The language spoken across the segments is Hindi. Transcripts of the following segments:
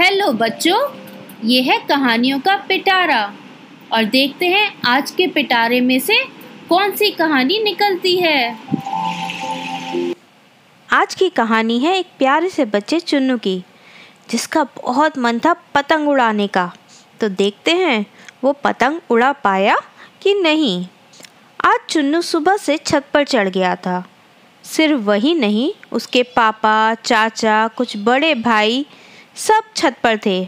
बच्चों। ये है कहानियों का पिटारा। और देखते हैं आज के पिटारे में से कौन सी कहानी निकलती है। आज की कहानी है एक प्यारे से बच्चे चुन्नू की, जिसका बहुत मन था पतंग उड़ाने का। तो देखते हैं, वो पतंग उड़ा पाया कि नहीं? आज चुन्नू सुबह से छत पर चढ़ गया था। सिर्फ़ वही नहीं, उसके पापा, चाचा, कुछ बड़े भाई सब छत पर थे।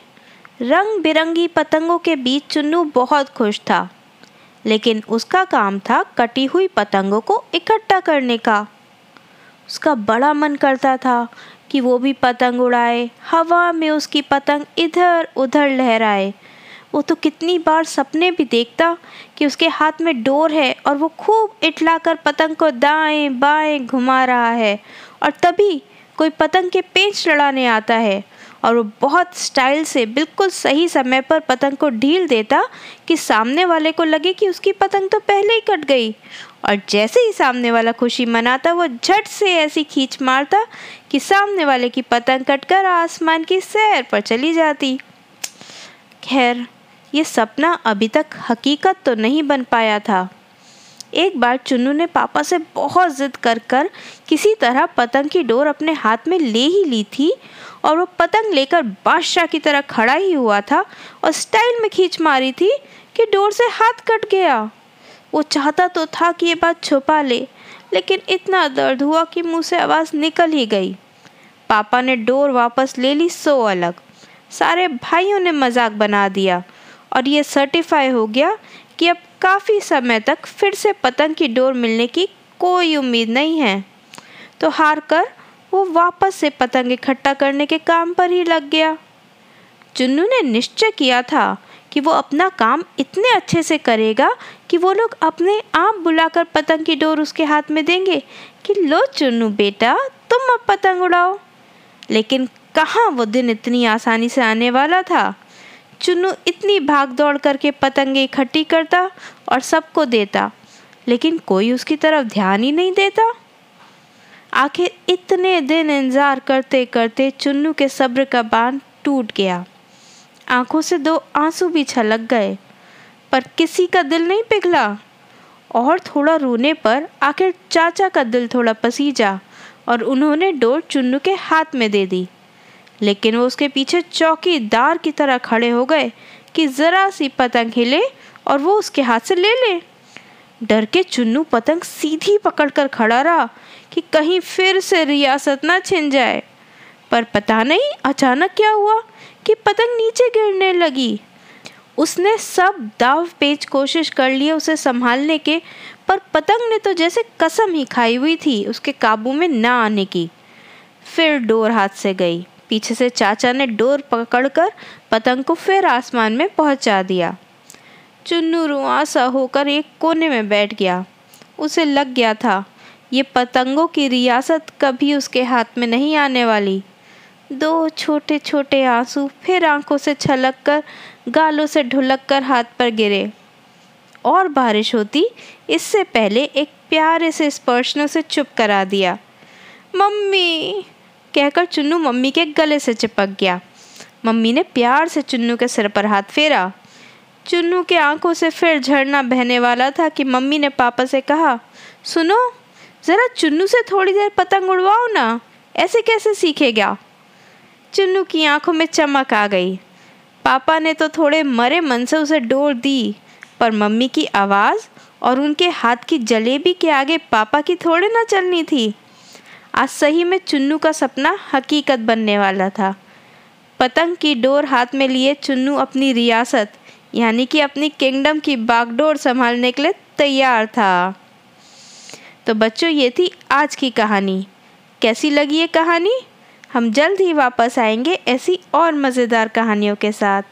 रंग बिरंगी पतंगों के बीच चुन्नू बहुत खुश था, लेकिन उसका काम था कटी हुई पतंगों को इकट्ठा करने का। उसका बड़ा मन करता था कि वो भी पतंग उड़ाए, हवा में उसकी पतंग इधर उधर लहराए। वो तो कितनी बार सपने भी देखता कि उसके हाथ में डोर है और वो खूब इटलाकर पतंग को दाएँ बाएँ घुमा रहा है और तभी कोई पतंग के पेंच लड़ाने आता है। और वो बहुत स्टाइल से, बिल्कुल सही समय पर पतंग को ढील देता कि सामने वाले को लगे कि उसकी पतंग तो पहले ही कट गई। और जैसे ही सामने वाला खुशी मनाता, वो झट से ऐसी खींच मारता कि सामने वाले की पतंग कटकर आसमान की सैर पर चली जाती। खैर, ये सपना अभी तक हकीकत तो नहीं बन पाया था। एक बार चुन्नू ने पापा से बहुत ज़िद कर कर किसी तरह पतंग की डोर अपने हाथ में ले ही ली थी और वो पतंग लेकर बादशाह की तरह खड़ा ही हुआ था और स्टाइल में खींच मारी थी कि डोर से हाथ कट गया। वो चाहता तो था कि ये बात छुपा ले, लेकिन इतना दर्द हुआ कि मुँह से आवाज़ निकल ही गई। पापा ने डोर वापस ले ली सो अलग। सारे भाइयों ने मज़ाक बना दिया और ये सर्टिफाई हो गया कि अब काफ़ी समय तक फिर से पतंग की डोर मिलने की कोई उम्मीद नहीं है। तो हार कर वो वापस से पतंग इकट्ठा करने के काम पर ही लग गया। चुन्नू ने निश्चय किया था कि वो अपना काम इतने अच्छे से करेगा कि वो लोग अपने आप बुलाकर पतंग की डोर उसके हाथ में देंगे कि, लो चुन्नू बेटा, तुम अब पतंग उड़ाओ। लेकिन कहाँ वो दिन इतनी आसानी से आने वाला था? चुन्नू इतनी भाग दौड़ करके पतंगे इकट्ठी करता और सबको देता, लेकिन कोई उसकी तरफ़ ध्यान ही नहीं देता। आखिर इतने दिन इंतज़ार करते करते चुन्नू के सब्र का बाँध टूट गया। आँखों से दो आँसू भी छलक गए, पर किसी का दिल नहीं पिघला। और थोड़ा रोने पर आखिर चाचा का दिल थोड़ा पसीजा और उन्होंने डोर चुन्नू के हाथ में दे दी। लेकिन वो उसके पीछे चौकीदार की तरह खड़े हो गए कि ज़रा सी पतंग हिले और वो उसके हाथ से ले ले। डर के चुन्नू पतंग सीधी पकड़कर खड़ा रहा कि कहीं फिर से रियासत ना छिन जाए। पर पता नहीं अचानक क्या हुआ कि पतंग नीचे गिरने लगी। उसने सब दाव पेच कोशिश कर लिए उसे संभालने के, पर पतंग ने तो जैसे कसम ही खाई हुई थी, उसके काबू में ना आने की। फिर डोर हाथ से गई। पीछे से चाचा ने डोर पकड़कर पतंग को फिर आसमान में पहुँचा दिया। चुन्नू रुआसा होकर एक कोने में बैठ गया। उसे लग गया था, ये पतंगों की रियासत कभी उसके हाथ में नहीं आने वाली। दो छोटे छोटे आँसू फिर आँखों से छलक कर गालों से ढुलक कर हाथ पर गिरे। और बारिश होती, इससे पहले एक प्यारे से स्पर्शनों से चुप करा दिया। मम्मी! कहकर चुन्नू मम्मी के गले से चिपक गया। मम्मी ने प्यार से चुन्नू के सिर पर हाथ फेरा। चुन्नू के आँखों से फिर झरना बहने वाला था कि मम्मी ने पापा से कहा, सुनो, ज़रा चुन्नू से थोड़ी देर पतंग उड़वाओ ना, ऐसे कैसे सीखेगा? चुन्नू की आँखों में चमक आ गई। पापा ने तो थोड़े मरे मन से उसे डोर दी, पर मम्मी की आवाज़ और उनके हाथ की जलेबी के आगे पापा की थोड़े ना चलनी थी। आज सही में चुन्नू का सपना हकीकत बनने वाला था। पतंग की डोर हाथ में लिए चुन्नू अपनी रियासत, यानी कि अपनी किंगडम की बागडोर संभालने के लिए तैयार था। तो बच्चों, ये थी आज की कहानी। कैसी लगी ये कहानी? हम जल्द ही वापस आएँगे ऐसी और मज़ेदार कहानियों के साथ।